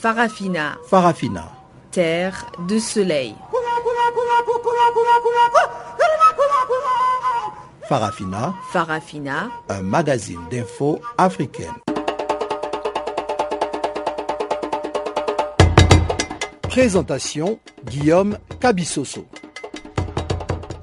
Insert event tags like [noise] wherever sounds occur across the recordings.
Farafina. Farafina. Terre de soleil. Farafina. Farafina. Un magazine d'infos africaine. Présentation Guillaume Cabissoso.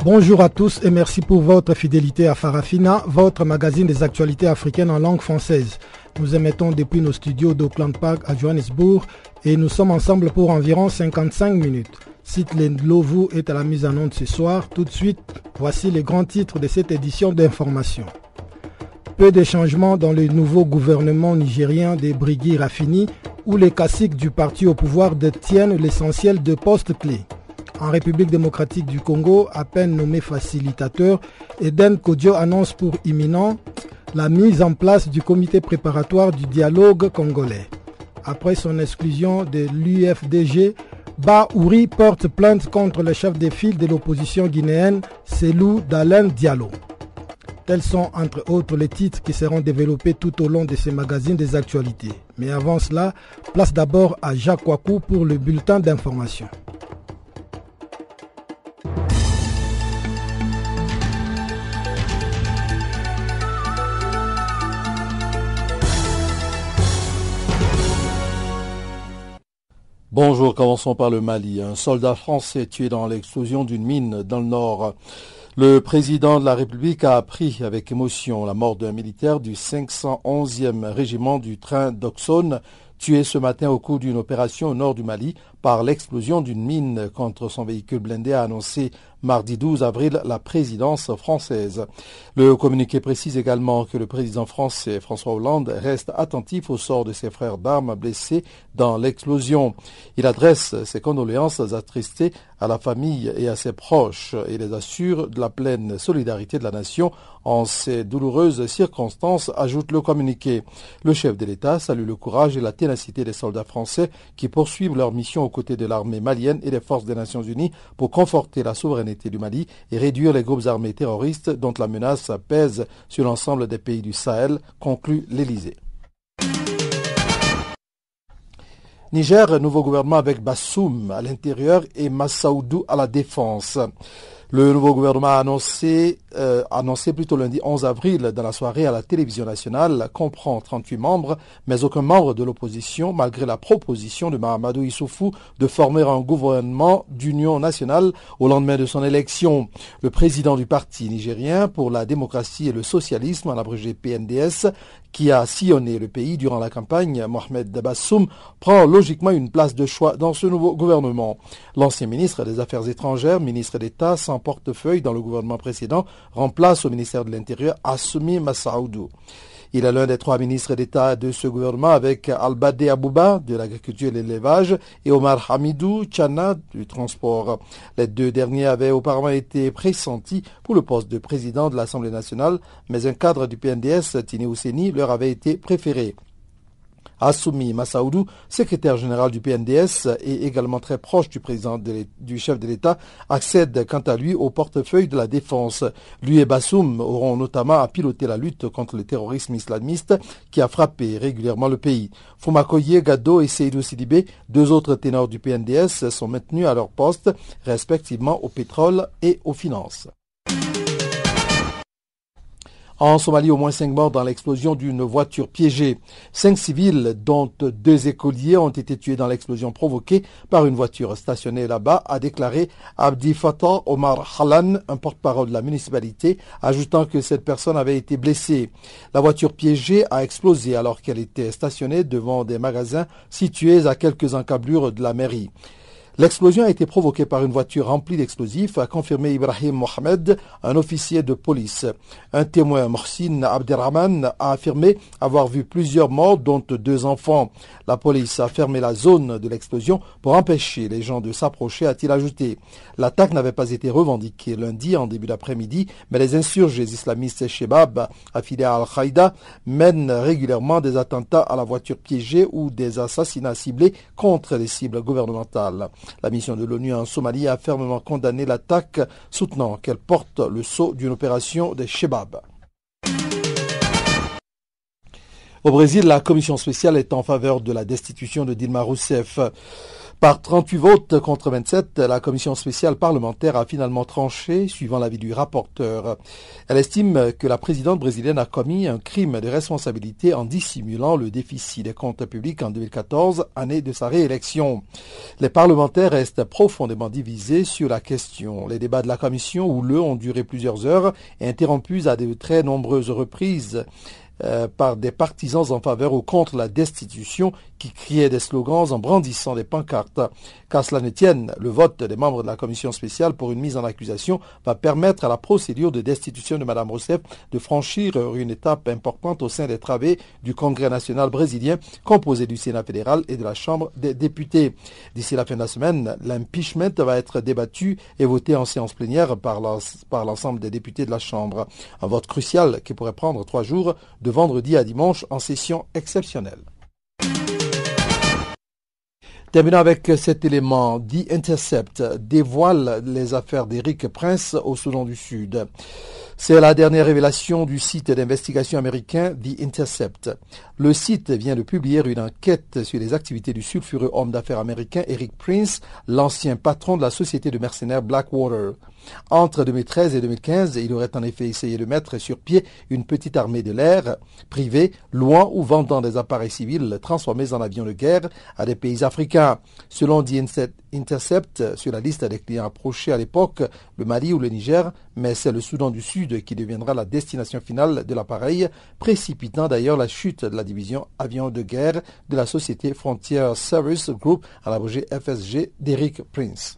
Bonjour à tous et merci pour votre fidélité à Farafina, votre magazine des actualités africaines en langue française. Nous émettons depuis nos studios d'Auckland Park à Johannesburg et nous sommes ensemble pour environ 55 minutes. Site Lovu est à la mise en onde ce soir. Tout de suite, voici les grands titres de cette édition d'information. Peu de changements dans le nouveau gouvernement nigérien des Brigui Rafini où les caciques du parti au pouvoir détiennent l'essentiel de postes clés. En République démocratique du Congo, à peine nommé facilitateur, Eden Kodjo annonce pour imminent la mise en place du comité préparatoire du dialogue congolais. Après son exclusion de l'UFDG, Ba Ouri porte plainte contre le chef des files de l'opposition guinéenne, Selou Dalen Diallo. Tels sont entre autres les titres qui seront développés tout au long de ces magazines des actualités. Mais avant cela, place d'abord à Jacques Wakou pour le bulletin d'information. Bonjour, commençons par le Mali. Un soldat français tué dans l'explosion d'une mine dans le nord. Le président de la République a appris avec émotion la mort d'un militaire du 511e régiment du train d'Oxone, tué ce matin au cours d'une opération au nord du Mali par l'explosion d'une mine contre son véhicule blindé, a annoncé mardi 12 avril la présidence française. Le communiqué précise également que le président français François Hollande reste attentif au sort de ses frères d'armes blessés dans l'explosion. Il adresse ses condoléances attristées à la famille et à ses proches et les assure de la pleine solidarité de la nation en ces douloureuses circonstances, ajoute le communiqué. Le chef de l'État salue le courage et la ténacité des soldats français qui poursuivent leur mission aux côtés de l'armée malienne et des forces des Nations Unies pour conforter la souveraineté du Mali et réduire les groupes armés terroristes dont la menace pèse sur l'ensemble des pays du Sahel, conclut l'Élysée. Niger, nouveau gouvernement avec Bassoum à l'intérieur et Massaoudou à la défense. Le nouveau gouvernement a annoncé, euh, annoncé plutôt lundi 11 avril dans la soirée à la télévision nationale comprend 38 membres, mais aucun membre de l'opposition, malgré la proposition de Mahamadou Issoufou de former un gouvernement d'union nationale au lendemain de son élection. Le président du parti nigérien pour la démocratie et le socialisme, en abrégé PNDS, qui a sillonné le pays durant la campagne, Mohamed Dabassoum, prend logiquement une place de choix dans ce nouveau gouvernement. L'ancien ministre des Affaires étrangères, ministre d'État portefeuille dans le gouvernement précédent, remplace au ministère de l'Intérieur Assoumi Massaoudou. Il est l'un des trois ministres d'État de ce gouvernement avec Al-Bade Abouba de l'agriculture et l'élevage et Omar Hamidou Chana du transport. Les deux derniers avaient auparavant été pressentis pour le poste de président de l'Assemblée nationale, mais un cadre du PNDS, Tini Ousseni, leur avait été préféré. Assoumi Massaoudou, secrétaire général du PNDS et également très proche du président du chef de l'État, accède quant à lui au portefeuille de la défense. Lui et Bassoum auront notamment à piloter la lutte contre le terrorisme islamiste qui a frappé régulièrement le pays. Fumakoye Gado et Seydou Sidibé, deux autres ténors du PNDS, sont maintenus à leur poste, respectivement au pétrole et aux finances. En Somalie, au moins cinq morts dans l'explosion d'une voiture piégée. Cinq civils, dont deux écoliers, ont été tués dans l'explosion provoquée par une voiture stationnée là-bas, a déclaré Abdi Fattah Omar Halan, un porte-parole de la municipalité, ajoutant que cette personne avait été blessée. La voiture piégée a explosé alors qu'elle était stationnée devant des magasins situés à quelques encablures de la mairie. L'explosion a été provoquée par une voiture remplie d'explosifs, a confirmé Ibrahim Mohamed, un officier de police. Un témoin, Mohsin Abderrahman, a affirmé avoir vu plusieurs morts, dont deux enfants. La police a fermé la zone de l'explosion pour empêcher les gens de s'approcher, a-t-il ajouté. L'attaque n'avait pas été revendiquée lundi en début d'après-midi, mais les insurgés islamistes Shebab, affiliés à Al-Qaïda, mènent régulièrement des attentats à la voiture piégée ou des assassinats ciblés contre les cibles gouvernementales. La mission de l'ONU en Somalie a fermement condamné l'attaque, soutenant qu'elle porte le sceau d'une opération des Shebab. Au Brésil, la commission spéciale est en faveur de la destitution de Dilma Rousseff. Par 38 votes contre 27, la commission spéciale parlementaire a finalement tranché, suivant l'avis du rapporteur. Elle estime que la présidente brésilienne a commis un crime de responsabilité en dissimulant le déficit des comptes publics en 2014, année de sa réélection. Les parlementaires restent profondément divisés sur la question. Les débats de la commission, le ont duré plusieurs heures et interrompus à de très nombreuses reprises. Euh, par des partisans en faveur ou contre la destitution qui criaient des slogans en brandissant des pancartes. Qu'à cela ne tienne, le vote des membres de la commission spéciale pour une mise en accusation va permettre à la procédure de destitution de Mme Rousseff de franchir une étape importante au sein des travaux du Congrès national brésilien composé du Sénat fédéral et de la Chambre des députés. D'ici la fin de la semaine, l'impeachment va être débattu et voté en séance plénière par l'ensemble des députés de la Chambre. Un vote crucial qui pourrait prendre trois jours de vendredi à dimanche en session exceptionnelle. Terminons avec cet élément. The Intercept dévoile les affaires d'Eric Prince au Soudan du Sud. C'est la dernière révélation du site d'investigation américain The Intercept. Le site vient de publier une enquête sur les activités du sulfureux homme d'affaires américain Eric Prince, l'ancien patron de la société de mercenaires Blackwater. Entre 2013 et 2015, il aurait en effet essayé de mettre sur pied une petite armée de l'air privée, loin ou vendant des appareils civils transformés en avions de guerre à des pays africains. Selon The Intercept, sur la liste des clients approchés à l'époque, le Mali ou le Niger, mais c'est le Soudan du Sud qui deviendra la destination finale de l'appareil, précipitant d'ailleurs la chute de la division avions de guerre de la société Frontier Service Group, à l'abrégé FSG d'Eric Prince.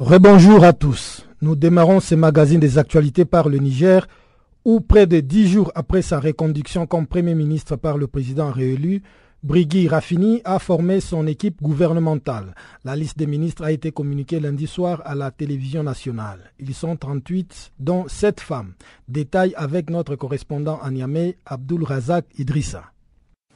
Rebonjour à tous. Nous démarrons ce magazine des actualités par le Niger, où près de dix jours après sa reconduction comme Premier ministre par le président réélu, Brigui Raffini a formé son équipe gouvernementale. La liste des ministres a été communiquée lundi soir à la télévision nationale. Ils sont 38, dont 7 femmes. Détail avec notre correspondant à Niamey, Abdul Razak Idrissa.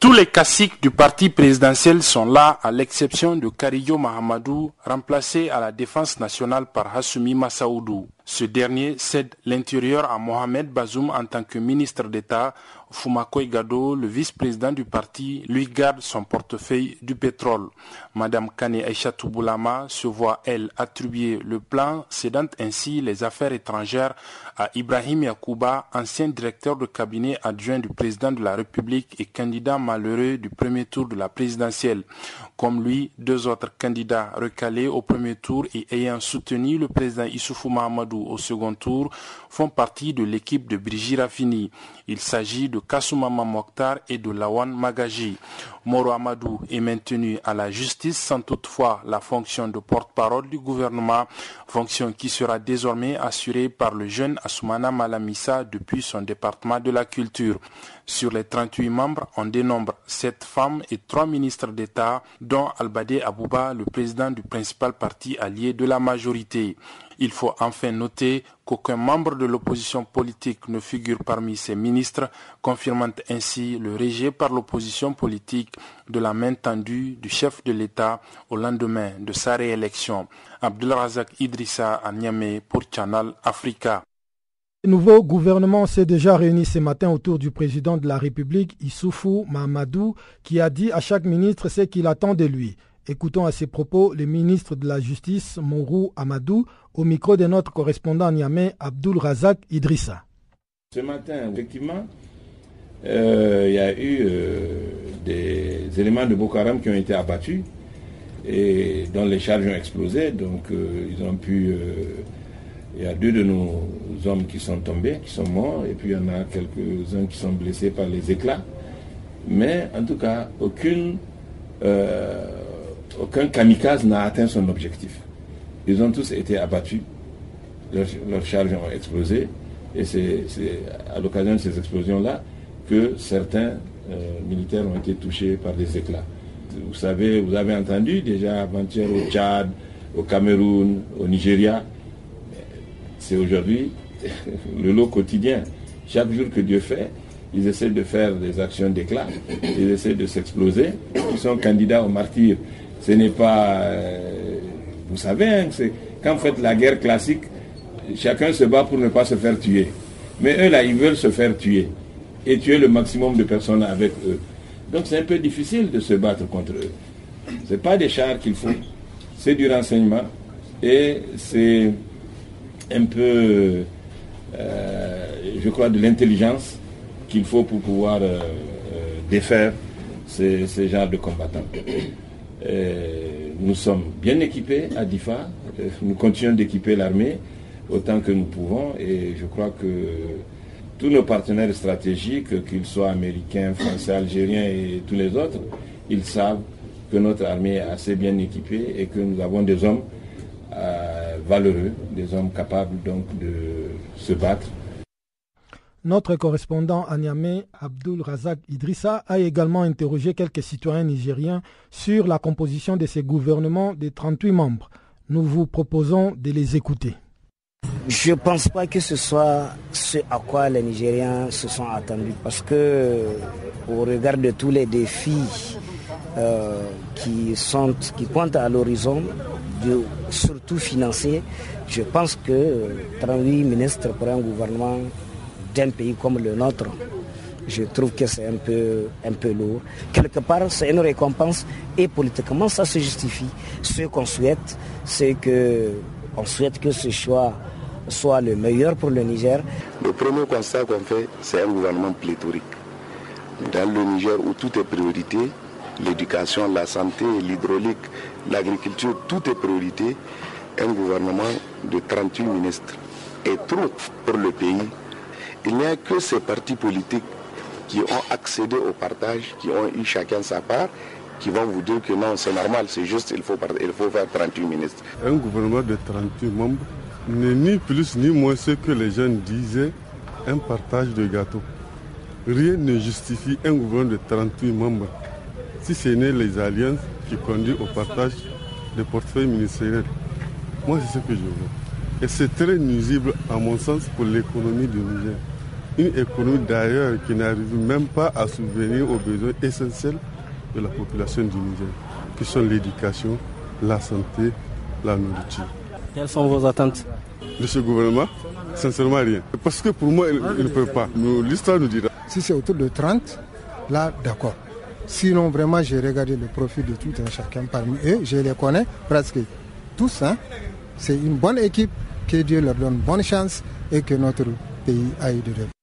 Tous les caciques du parti présidentiel sont là, à l'exception de Karillo Mahamadou, remplacé à la défense nationale par Hassoumi Massaoudou. Ce dernier cède l'intérieur à Mohamed Bazoum en tant que ministre d'État Fumakoy Gado, le vice-président du parti, lui garde son portefeuille du pétrole. Madame Kane Aisha Boulama se voit, elle, attribuer le plan, cédant ainsi les affaires étrangères à Ibrahim Yakouba, ancien directeur de cabinet adjoint du président de la République et candidat malheureux du premier tour de la présidentielle. Comme lui, deux autres candidats recalés au premier tour et ayant soutenu le président Issoufou Mahamadou au second tour font partie de l'équipe de Brigitte Raffini. Il s'agit de Kassoumama Mokhtar et de Lawan Magaji. Moro Amadou est maintenu à la justice sans toutefois la fonction de porte-parole du gouvernement, fonction qui sera désormais assurée par le jeune Assoumana Malamissa depuis son département de la culture. Sur les 38 membres, on dénombre 7 femmes et 3 ministres d'État, dont Albade Abouba, le président du principal parti allié de la majorité. Il faut enfin noter qu'aucun membre de l'opposition politique ne figure parmi ces ministres, confirmant ainsi le rejet par l'opposition politique de la main tendue du chef de l'État au lendemain de sa réélection. Abdelrazak Idrissa à Niamey pour Channel Africa. Le nouveau gouvernement s'est déjà réuni ce matin autour du président de la République, Issoufou Mahamadou, qui a dit à chaque ministre ce qu'il attend de lui Écoutons à ces propos le ministre de la Justice, Mourou Amadou, au micro de notre correspondant Niamey, Abdul Razak Idrissa. Ce matin, effectivement, euh, il y a eu euh, des éléments de Boko Haram qui ont été abattus et dont les charges ont explosé. Donc, euh, ils ont pu. il y a deux de nos hommes qui sont tombés, qui sont morts, et puis il y en a quelques-uns qui sont blessés par les éclats. Mais en tout cas, aucune, aucun kamikaze n'a atteint son objectif. Ils ont tous été abattus, leurs charges ont explosé. Et c'est à l'occasion de ces explosions-là que certains euh, militaires ont été touchés par des éclats. Vous savez, vous avez entendu déjà avant-hier au Tchad, au Cameroun, au Nigeria. C'est aujourd'hui [laughs] le lot quotidien. Chaque jour que Dieu fait, ils essaient de faire des actions d'éclat, ils essaient de s'exploser, ils sont candidats au martyr. Ce n'est pas... Euh, vous savez, hein, quand vous faites la guerre classique, chacun se bat pour ne pas se faire tuer. Mais eux, là, ils veulent se faire tuer et tuer le maximum de personnes avec eux. Donc c'est un peu difficile de se battre contre eux. Ce n'est pas des chars qu'il faut, c'est du renseignement et c'est un peu, euh, je crois, de l'intelligence qu'il faut pour pouvoir euh, défaire ces, ces, genres de combattants. Nous sommes bien équipés à DIFA, nous continuons d'équiper l'armée autant que nous pouvons. Et je crois que tous nos partenaires stratégiques, qu'ils soient américains, français, algériens et tous les autres, ils savent que notre armée est assez bien équipée et que nous avons des hommes euh, valeureux, des hommes capables donc de se battre. Notre correspondant à Niamey, Abdul Razak Idrissa, a également interrogé quelques citoyens nigériens sur la composition de ces gouvernements de 38 membres. Nous vous proposons de les écouter. Je ne pense pas que ce soit ce à quoi les Nigériens se sont attendus parce que au regard de tous les défis euh, qui, sont, qui pointent à l'horizon, surtout financiers, je pense que 38 ministres pour un gouvernement d'un pays comme le nôtre, je trouve que c'est un peu, un peu lourd. Quelque part, c'est une récompense et politiquement, ça se justifie. Ce qu'on souhaite, c'est que on souhaite que ce choix soit le meilleur pour le Niger. Le premier constat qu'on fait, c'est un gouvernement pléthorique. Dans le Niger où tout est priorité, l'éducation, la santé, l'hydraulique, l'agriculture, tout est priorité, un gouvernement de 38 ministres est trop pour le pays. Il n'y a que ces partis politiques qui ont accédé au partage, qui ont eu chacun sa part, qui vont vous dire que non, c'est normal, c'est juste, il faut, il faut faire 38 ministres. Un gouvernement de 38 membres n'est ni plus ni moins ce que les jeunes disaient, un partage de gâteau. Rien ne justifie un gouvernement de 38 membres, si ce n'est les alliances qui conduisent au partage des portefeuilles ministériels. Moi, c'est ce que je veux. Et c'est très nuisible, à mon sens, pour l'économie du Niger. Une économie d'ailleurs qui n'arrive même pas à subvenir aux besoins essentiels de la population du Niger, qui sont l'éducation, la santé, la nourriture. Quelles sont vos attentes? De ce gouvernement Sincèrement, rien. Parce que pour moi, il, ne peut pas. L'histoire nous dira. Si c'est autour de 30, là, d'accord. Sinon, vraiment, j'ai regardé le profil de tout un chacun parmi eux. Je les connais presque tous. Hein. C'est une bonne équipe. Que Dieu leur donne bonne chance et que notre pays aille de rêve.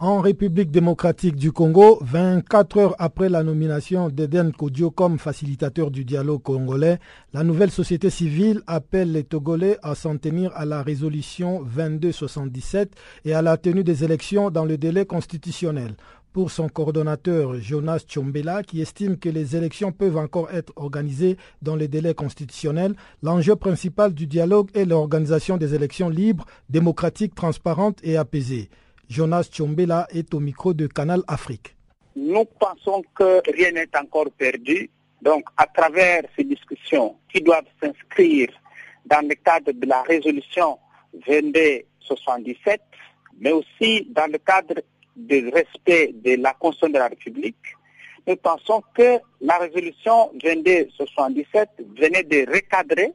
En République démocratique du Congo, 24 heures après la nomination d'Eden Kodjo comme facilitateur du dialogue congolais, la nouvelle société civile appelle les Togolais à s'en tenir à la résolution 2277 et à la tenue des élections dans le délai constitutionnel. Pour son coordonnateur Jonas Chombela, qui estime que les élections peuvent encore être organisées dans le délai constitutionnel, l'enjeu principal du dialogue est l'organisation des élections libres, démocratiques, transparentes et apaisées. Jonas Chombela est au micro de Canal Afrique. Nous pensons que rien n'est encore perdu. Donc, à travers ces discussions qui doivent s'inscrire dans le cadre de la résolution 2277, mais aussi dans le cadre du respect de la Constitution de la République, nous pensons que la résolution 2277 venait de recadrer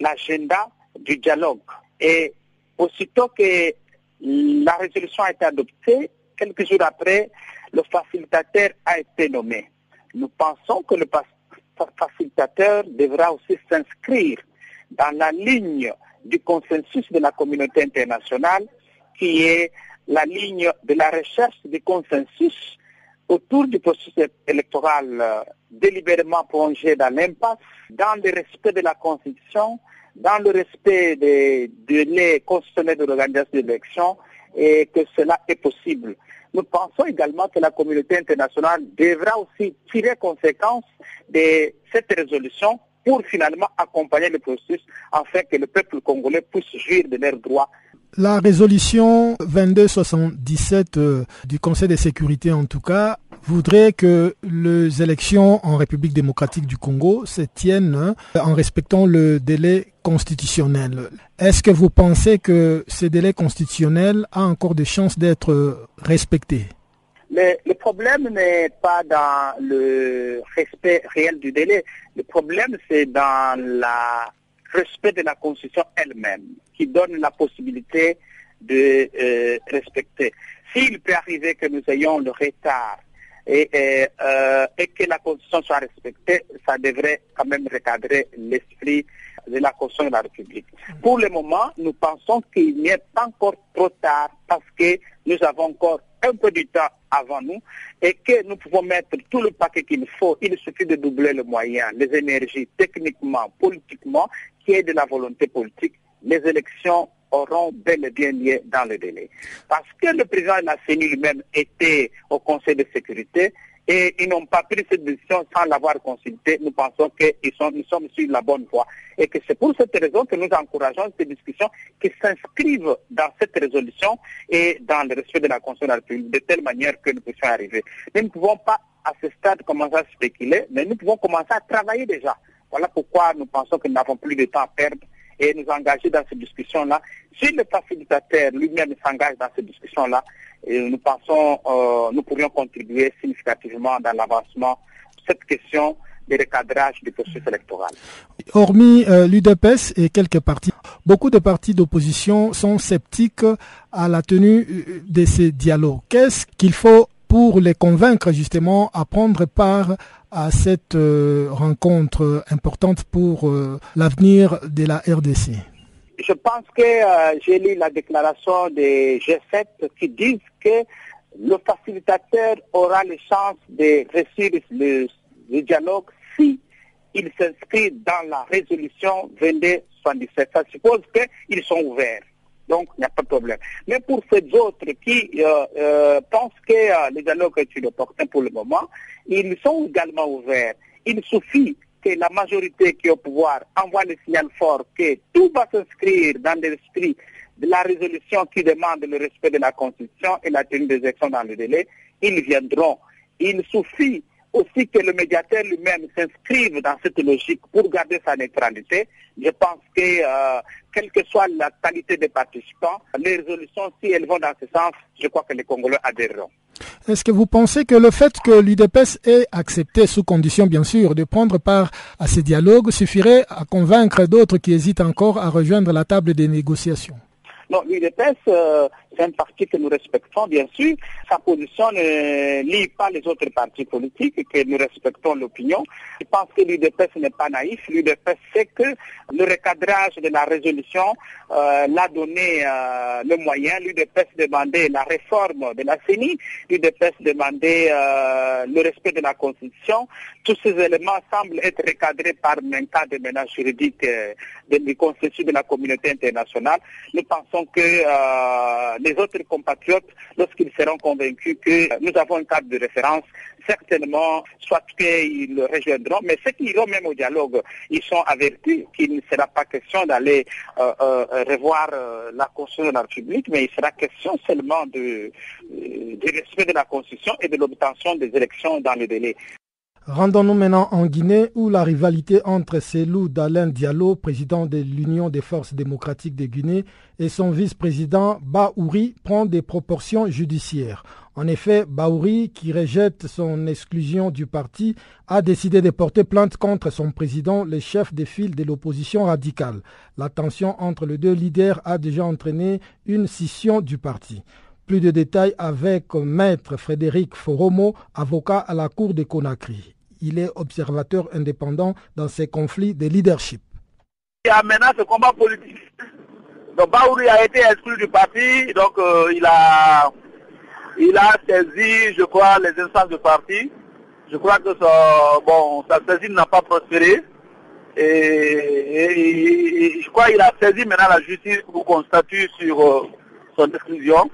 l'agenda du dialogue. Et aussitôt que la résolution a été adoptée. Quelques jours après, le facilitateur a été nommé. Nous pensons que le facilitateur devra aussi s'inscrire dans la ligne du consensus de la communauté internationale qui est la ligne de la recherche du consensus autour du processus électoral euh, délibérément plongé dans l'impasse, dans le respect de la Constitution, dans le respect des délais constitutionnels de l'organisation de l'élection et que cela est possible. Nous pensons également que la communauté internationale devra aussi tirer conséquence de cette résolution pour finalement accompagner le processus afin que le peuple congolais puisse jouir de leurs droits la résolution 2277 euh, du Conseil de sécurité, en tout cas, voudrait que les élections en République démocratique du Congo se tiennent hein, en respectant le délai constitutionnel. Est-ce que vous pensez que ce délai constitutionnel a encore des chances d'être respecté? Le, problème n'est pas dans le respect réel du délai. Le problème, c'est dans le respect de la Constitution elle-même, qui donne la possibilité de euh, respecter. S'il peut arriver que nous ayons le retard et, euh, et, que la Constitution soit respectée, ça devrait quand même recadrer l'esprit de la Constitution de la République. Pour le moment, nous pensons qu'il n'y est pas encore trop tard parce que nous avons encore un peu de temps avant nous et que nous pouvons mettre tout le paquet qu'il faut. Il suffit de doubler le moyen, les énergies, techniquement, politiquement, qui est de la volonté politique. Les élections auront bel et bien lieu dans le délai. Parce que le président de la lui-même était au Conseil de sécurité et ils n'ont pas pris cette décision sans l'avoir consulté. Nous pensons que nous sommes sur la bonne voie et que c'est pour cette raison que nous encourageons ces discussions qui s'inscrivent dans cette résolution et dans le respect de la Constitution de la République de telle manière que nous puissions arriver. Nous ne pouvons pas à ce stade commencer à spéculer, mais nous pouvons commencer à travailler déjà. Voilà pourquoi nous pensons que nous n'avons plus de temps à perdre et nous engager dans ces discussions-là. Si le facilitateur lui-même s'engage dans ces discussions-là, nous pensons, euh, nous pourrions contribuer significativement dans l'avancement de cette question de recadrage du processus électoral. Hormis euh, l'UDPS et quelques partis, beaucoup de partis d'opposition sont sceptiques à la tenue euh, de ces dialogues. Qu'est-ce qu'il faut pour les convaincre justement à prendre part à cette euh, rencontre importante pour euh, l'avenir de la RDC Je pense que euh, j'ai lu la déclaration des G7 qui disent que le facilitateur aura les chances de réussir le, dialogue si il s'inscrit dans la résolution 2277. Ça suppose qu'ils sont ouverts. Donc, il n'y a pas de problème. Mais pour ces autres qui euh, euh, pensent que euh, les dialogues est opportun pour le moment, ils sont également ouverts. Il suffit que la majorité qui est au pouvoir envoie le signal fort que tout va s'inscrire dans l'esprit de la résolution qui demande le respect de la Constitution et la tenue des élections dans le délai. Ils viendront. Il suffit aussi que le médiateur lui-même s'inscrive dans cette logique pour garder sa neutralité. Je pense que, quelle que soit la qualité des participants, les résolutions, si elles vont dans ce sens, je crois que les Congolais adhéreront. Est-ce que vous pensez que le fait que l'UDPS ait accepté, sous condition bien sûr, de prendre part à ces dialogues suffirait à convaincre d'autres qui hésitent encore à rejoindre la table des négociations? Non, l'UDPS, euh, c'est un parti que nous respectons, bien sûr. Sa position ne lie pas les autres partis politiques, que nous respectons l'opinion. Je pense que l'UDPS n'est pas naïf. L'UDPS sait que le recadrage de la résolution euh, l'a donné euh, le moyen. L'UDPS demandait la réforme de la CENI. L'UDPS demandait le respect de la Constitution. Tous ces éléments semblent être recadrés par un cas de ménage juridique du consensus de la communauté internationale. Nous pensons que euh, les autres compatriotes, lorsqu'ils seront convaincus que nous avons un cadre de référence, certainement, soit qu'ils le rejoindront, mais ceux qui iront même au dialogue, ils sont avertis qu'il ne sera pas question d'aller euh, euh, revoir la Constitution de la République, mais il sera question seulement de, du respect de la Constitution et de l'obtention des élections dans le délai. Rendons-nous maintenant en Guinée où la rivalité entre Selou Dalen Diallo, président de l'Union des forces démocratiques de Guinée, et son vice-président Baouri prend des proportions judiciaires. En effet, Baouri, qui rejette son exclusion du parti, a décidé de porter plainte contre son président, le chef des files de l'opposition radicale. La tension entre les deux leaders a déjà entraîné une scission du parti. Plus de détails avec maître Frédéric Foromo, avocat à la Cour de Conakry. Il est observateur indépendant dans ces conflits de leadership. Il y a maintenant ce combat politique. Donc Baouri a été exclu du parti, donc euh, il a il a saisi, je crois, les instances du parti. Je crois que bon, sa saisine n'a pas prospéré. Et, je crois qu'il a saisi maintenant la justice pour qu'on statue sur euh, son exclusion.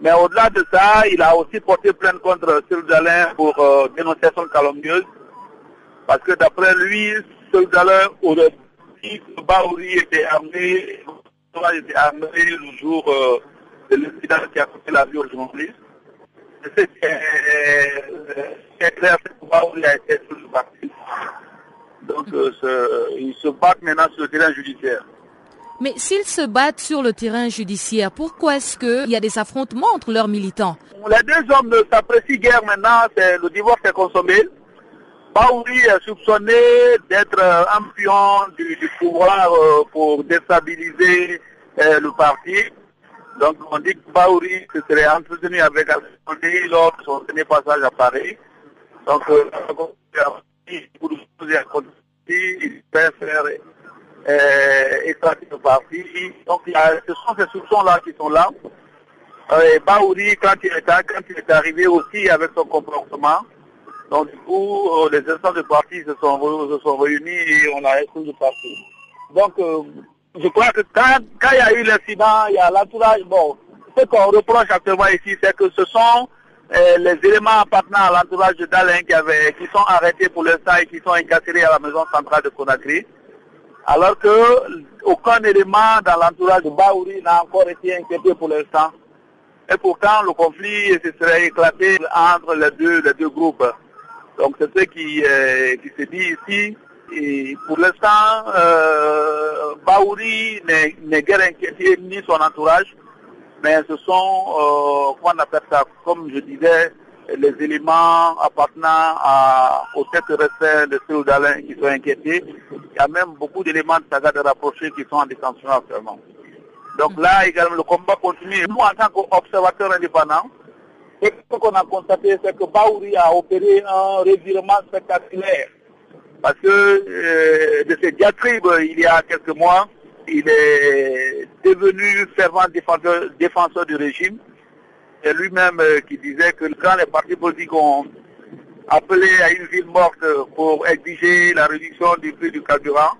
Mais au-delà de ça, il a aussi porté plainte contre Cyril Dalin pour euh, dénonciation calomnieuse. Parce que d'après lui, Cyril Dalin aurait dit que Baouri était armé, était armé le jour euh, de l'incident qui a coûté la vie aux journalistes. C'est clair que Baouri a été sur le parti. Donc euh, ils se battent maintenant sur le terrain judiciaire. Mais s'ils se battent sur le terrain judiciaire, pourquoi est-ce qu'il y a des affrontements entre leurs militants Les deux hommes ne s'apprécient guère maintenant, le divorce est consommé. Baouri est soupçonné d'être euh, un du, pouvoir euh, pour déstabiliser le parti. Donc on dit que Baouri se serait entretenu avec Alpha lors de son dernier passage à Paris. Donc pour il peut faire euh, éclater le parti. Donc ce sont ces soupçons-là qui sont là. Euh, Baouri, quand il, est, il arrivé aussi avec son comportement, donc du coup, euh, les instances de parti se sont, se réunis et on a exclu le parti. Donc, euh, je crois que quand, il y a eu l'incident, il y a l'entourage, bon, ce qu'on reproche actuellement ici, c'est que ce sont euh, les éléments appartenant à l'entourage de Dalin qui, qui sont arrêtés pour l'instant et qui sont incarcérés à la maison centrale de Conakry. Alors que aucun élément dans l'entourage de Baouri n'a encore été inquiété pour l'instant. Et pourtant, le conflit se serait éclaté entre les deux, groupes. Donc c'est ce qui, euh, qui se dit ici. Et pour l'instant, euh, Baouri n'est guère inquiété ni son entourage mais ce sont, euh, comment on appelle ça, comme je disais, les éléments appartenant à, aux têtes restantes de ceux d'Alain qui sont inquiétés. Il y a même beaucoup d'éléments de saga de rapprochés qui sont en détention actuellement. Donc là également, le combat continue. Nous, en tant qu'observateurs indépendants, ce qu'on a constaté, c'est que Baouri a opéré un revirement spectaculaire. Parce que euh, de ces diatribes, il y a quelques mois, il est devenu fervent défenseur, défenseur du régime. C'est lui-même euh, qui disait que quand les partis politiques ont appelé à une ville morte pour exiger la réduction du prix du carburant,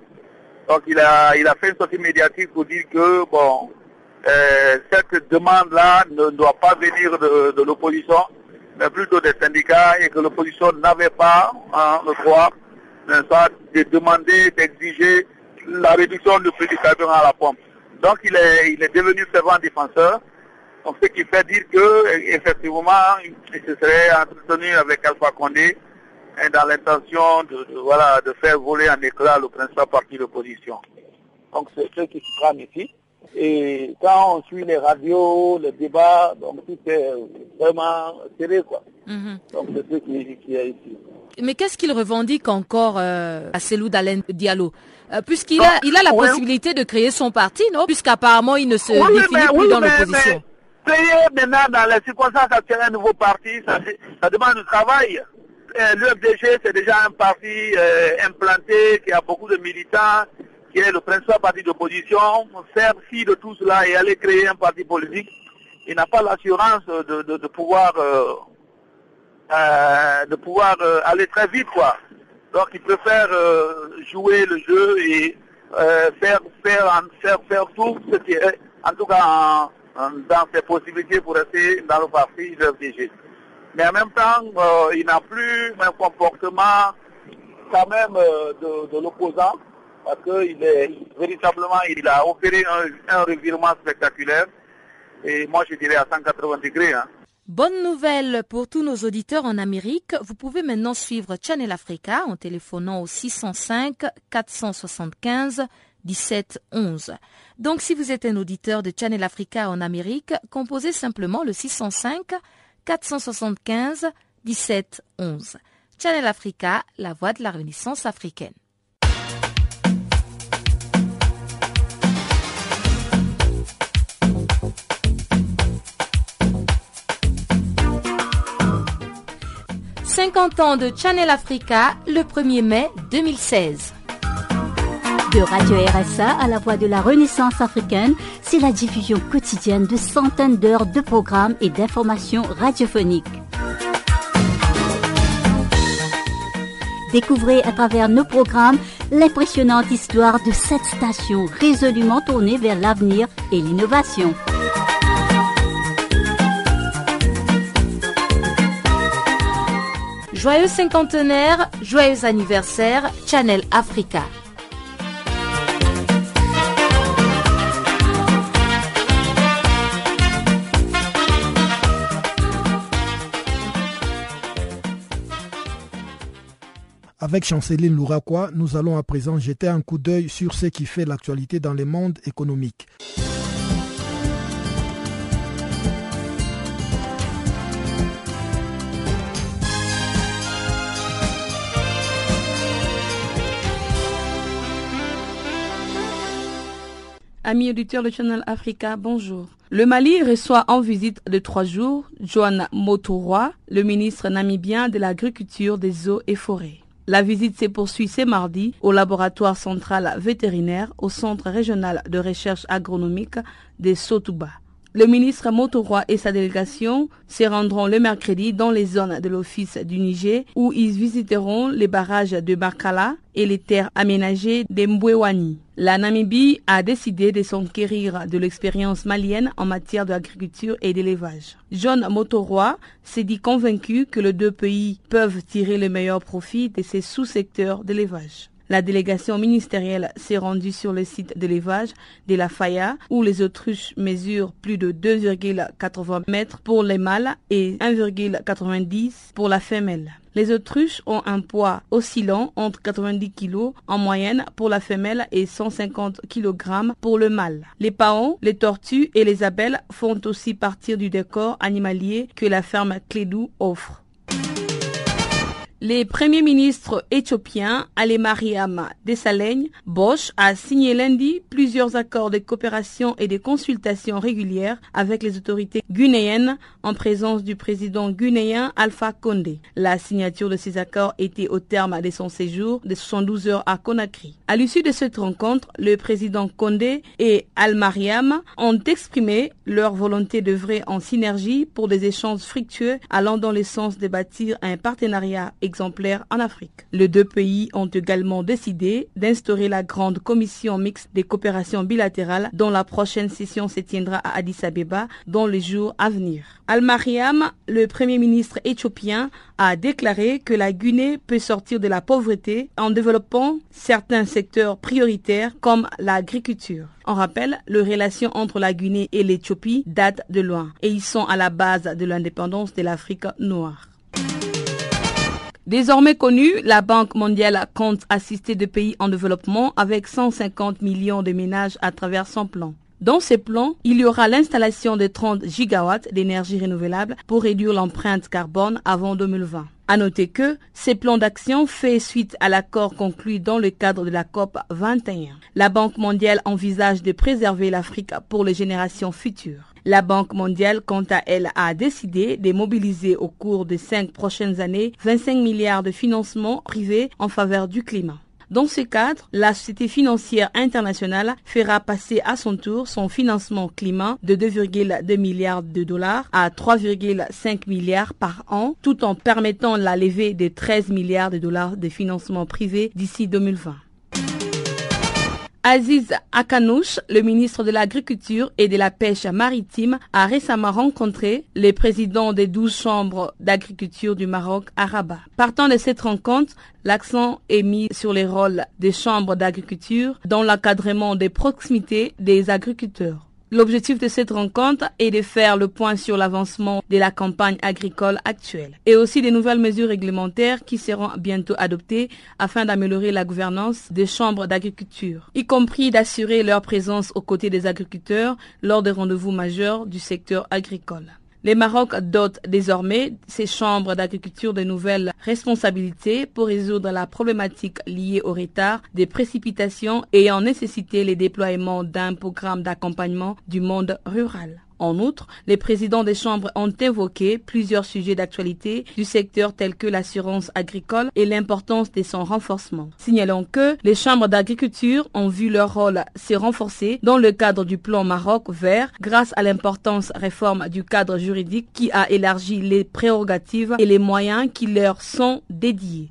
donc il a, fait une sortie médiatique pour dire que bon, euh, cette demande-là ne doit pas venir de, l'opposition, mais plutôt des syndicats et que l'opposition n'avait pas hein, le droit de demander, d'exiger la réduction du prix du carburant à la pompe. Donc il est, il est devenu fervent défenseur. Donc ce qui fait dire que effectivement il se serait entretenu avec Alpha Condé hein, dans l'intention de, voilà, de faire voler en éclat le principal parti d'opposition. Donc c'est ce qui se trame ici. Et quand on suit les radios, les débats, donc tout est vraiment serré quoi. Mhm. Donc c'est ce qui, qui, est ici. Mais qu'est-ce qu'il revendique encore euh, à Selou Dalen Diallo? Euh, puisqu'il a, il a la possibilité de créer son parti, non? Puisqu'apparemment, il ne se définit plus dans l'opposition. Créer maintenant, dans les circonstances actuelles, un nouveau parti, ça, demande du travail. Euh, L'UFDG, c'est déjà un parti euh, implanté, qui a beaucoup de militants, qui est le principal parti d'opposition. Faire fi de tout cela et aller créer un parti politique, il n'a pas l'assurance de, pouvoir, de pouvoir aller très vite, quoi. Donc il préfère euh, jouer le jeu et euh, faire, faire, faire, faire tout ce qui est, en tout cas dans ses possibilités pour rester dans le parti de FDG. Mais en même temps, euh, il n'a plus un comportement quand même de, l'opposant, parce qu'il est véritablement, il a opéré un, revirement spectaculaire. Et moi, je dirais à 180 degrés. Hein. Bonne nouvelle pour tous nos auditeurs en Amérique. Vous pouvez maintenant suivre Channel Africa en téléphonant au 605 475 1711. Donc si vous êtes un auditeur de Channel Africa en Amérique, composez simplement le 605 475 1711. Channel Africa, la voix de la Renaissance africaine. 50 ans de Channel Africa le 1er mai 2016. De Radio RSA à la voix de la Renaissance africaine, c'est la diffusion quotidienne de centaines d'heures de programmes et d'informations radiophoniques. Découvrez à travers nos programmes l'impressionnante histoire de cette station résolument tournée vers l'avenir et l'innovation. Joyeux cinquantenaire, joyeux anniversaire, Channel Africa. Avec Chanceline Louraquois, nous allons à présent jeter un coup d'œil sur ce qui fait l'actualité dans le monde économique. Amis auditeurs de Channel Africa, bonjour. Le Mali reçoit en visite de trois jours Joan Motoroi, le ministre namibien de l'Agriculture, des Eaux et Forêts. La visite s'est poursuivie ce mardi au laboratoire central vétérinaire au Centre régional de recherche agronomique de Sotouba. Le ministre Motoroi et sa délégation se rendront le mercredi dans les zones de l'Office du Niger où ils visiteront les barrages de Barkala et les terres aménagées d'Embwewani. La Namibie a décidé de s'enquérir de l'expérience malienne en matière d'agriculture et d'élevage. John Motoroi s'est dit convaincu que les deux pays peuvent tirer le meilleur profit de ces sous-secteurs d'élevage. La délégation ministérielle s'est rendue sur le site d'élevage de la Faya où les autruches mesurent plus de 2,80 mètres pour les mâles et 1,90 pour la femelle. Les autruches ont un poids oscillant entre 90 kg en moyenne pour la femelle et 150 kg pour le mâle. Les paons, les tortues et les abeilles font aussi partie du décor animalier que la ferme Clédou offre. Les premiers ministres éthiopiens, Ali Mariam Desalegn, Bosch, a signé lundi plusieurs accords de coopération et de consultation régulières avec les autorités guinéennes en présence du président guinéen Alpha Condé. La signature de ces accords était au terme de son séjour de 72 heures à Conakry. À l'issue de cette rencontre, le président Condé et Al Mariam ont exprimé leur volonté d'œuvrer en synergie pour des échanges fructueux allant dans le sens de bâtir un partenariat exemplaire en Afrique. Les deux pays ont également décidé d'instaurer la grande commission mixte des coopérations bilatérales dont la prochaine session se tiendra à Addis Abeba dans les jours à venir. Al-Mariam, le premier ministre éthiopien, a déclaré que la Guinée peut sortir de la pauvreté en développant certains secteurs prioritaires comme l'agriculture. On rappelle, les relations entre la Guinée et l'Éthiopie datent de loin et ils sont à la base de l'indépendance de l'Afrique noire. Désormais connue, la Banque mondiale compte assister des pays en développement avec 150 millions de ménages à travers son plan. Dans ces plans, il y aura l'installation de 30 gigawatts d'énergie renouvelable pour réduire l'empreinte carbone avant 2020. À noter que ces plans d'action fait suite à l'accord conclu dans le cadre de la COP 21. La Banque mondiale envisage de préserver l'Afrique pour les générations futures. La Banque mondiale, quant à elle, a décidé de mobiliser au cours des cinq prochaines années 25 milliards de financements privés en faveur du climat. Dans ce cadre, la Société financière internationale fera passer à son tour son financement climat de 2,2 milliards de dollars à 3,5 milliards par an, tout en permettant la levée de 13 milliards de dollars de financement privé d'ici 2020. Aziz Akanouch, le ministre de l'Agriculture et de la Pêche maritime, a récemment rencontré les présidents des douze chambres d'agriculture du Maroc à Rabat. Partant de cette rencontre, l'accent est mis sur les rôles des chambres d'agriculture dans l'encadrement des proximités des agriculteurs. L'objectif de cette rencontre est de faire le point sur l'avancement de la campagne agricole actuelle et aussi des nouvelles mesures réglementaires qui seront bientôt adoptées afin d'améliorer la gouvernance des chambres d'agriculture, y compris d'assurer leur présence aux côtés des agriculteurs lors des rendez-vous majeurs du secteur agricole. Les Maroc dotent désormais ces chambres d'agriculture de nouvelles responsabilités pour résoudre la problématique liée au retard des précipitations ayant nécessité le déploiement d'un programme d'accompagnement du monde rural. En outre, les présidents des chambres ont évoqué plusieurs sujets d'actualité du secteur tels que l'assurance agricole et l'importance de son renforcement. Signalons que les chambres d'agriculture ont vu leur rôle se renforcer dans le cadre du plan Maroc vert grâce à l'importance réforme du cadre juridique qui a élargi les prérogatives et les moyens qui leur sont dédiés.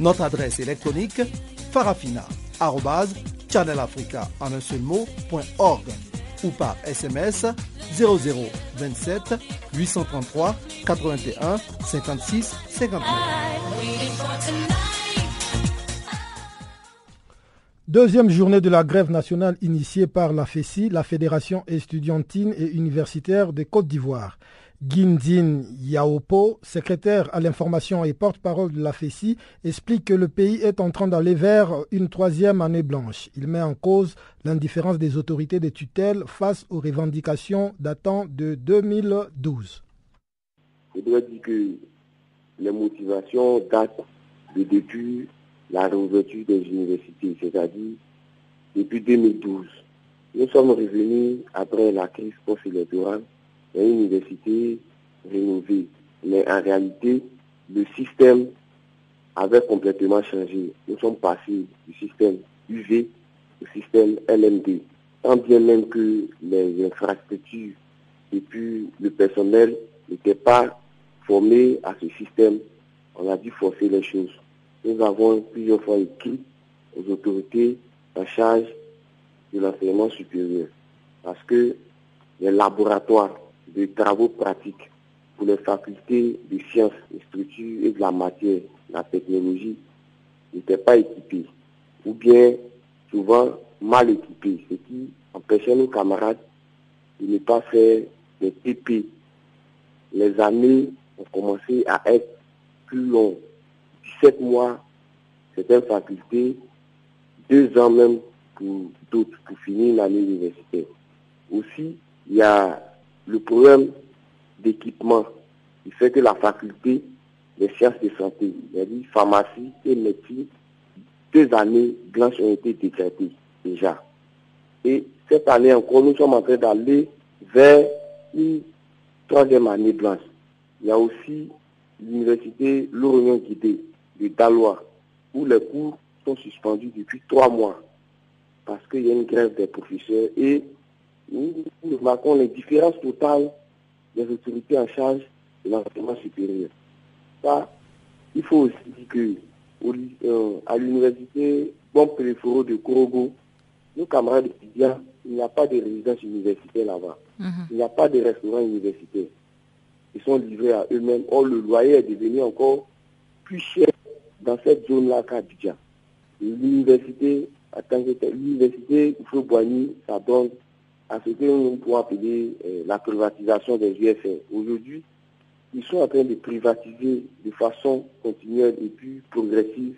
Notre adresse électronique farafina.channelafrica en un seul ou par SMS 0027 833 81 56 59. Deuxième journée de la grève nationale initiée par la FESI, la Fédération estudiantine et universitaire de Côte d'Ivoire. Guindine Yaopo, secrétaire à l'information et porte-parole de la FECI, explique que le pays est en train d'aller vers une troisième année blanche. Il met en cause l'indifférence des autorités de tutelle face aux revendications datant de 2012. Je dois dire que les motivations datent de depuis la réouverture des universités, c'est-à-dire depuis 2012. Nous sommes revenus après la crise post-électorale université rénovée. Mais en réalité, le système avait complètement changé. Nous sommes passés du système UV au système LMD. Tant bien même que les infrastructures et puis le personnel n'étaient pas formés à ce système, on a dû forcer les choses. Nous avons plusieurs fois écrit aux autorités en charge de l'enseignement supérieur parce que les laboratoires de travaux pratiques pour les facultés de sciences, de structures et de la matière, la technologie, n'étaient pas équipés, ou bien souvent mal équipés, ce qui empêchait nos camarades de ne pas faire des TP. Les années ont commencé à être plus longues. 17 mois, certaines facultés, deux ans même pour d'autres, pour finir l'année universitaire. Aussi, il y a le problème d'équipement il fait que la faculté des sciences de santé, c'est-à-dire pharmacie et médecine, deux années blanches ont été décrétées déjà. Et cette année encore, nous sommes en train d'aller vers une troisième année blanche. Il y a aussi l'université Lorient Guidé de Dalois, où les cours sont suspendus depuis trois mois parce qu'il y a une grève des professeurs et nous, remarquons les différences totales des autorités en charge de l'enseignement supérieur. Ça, il faut aussi dire que euh, à l'université Bon Préforo de Korogo, nos camarades étudiants, il n'y a pas de résidence universitaire là-bas. Mhm. Il n'y a pas de restaurant universitaire. Ils sont livrés à eux-mêmes. Or, le loyer est devenu encore plus cher dans cette zone-là qu'à L'université, l'université Boigny, ça donne à ce que nous pouvons appeler euh, la privatisation des UFR. Aujourd'hui, ils sont en train de privatiser de façon continuelle et plus progressive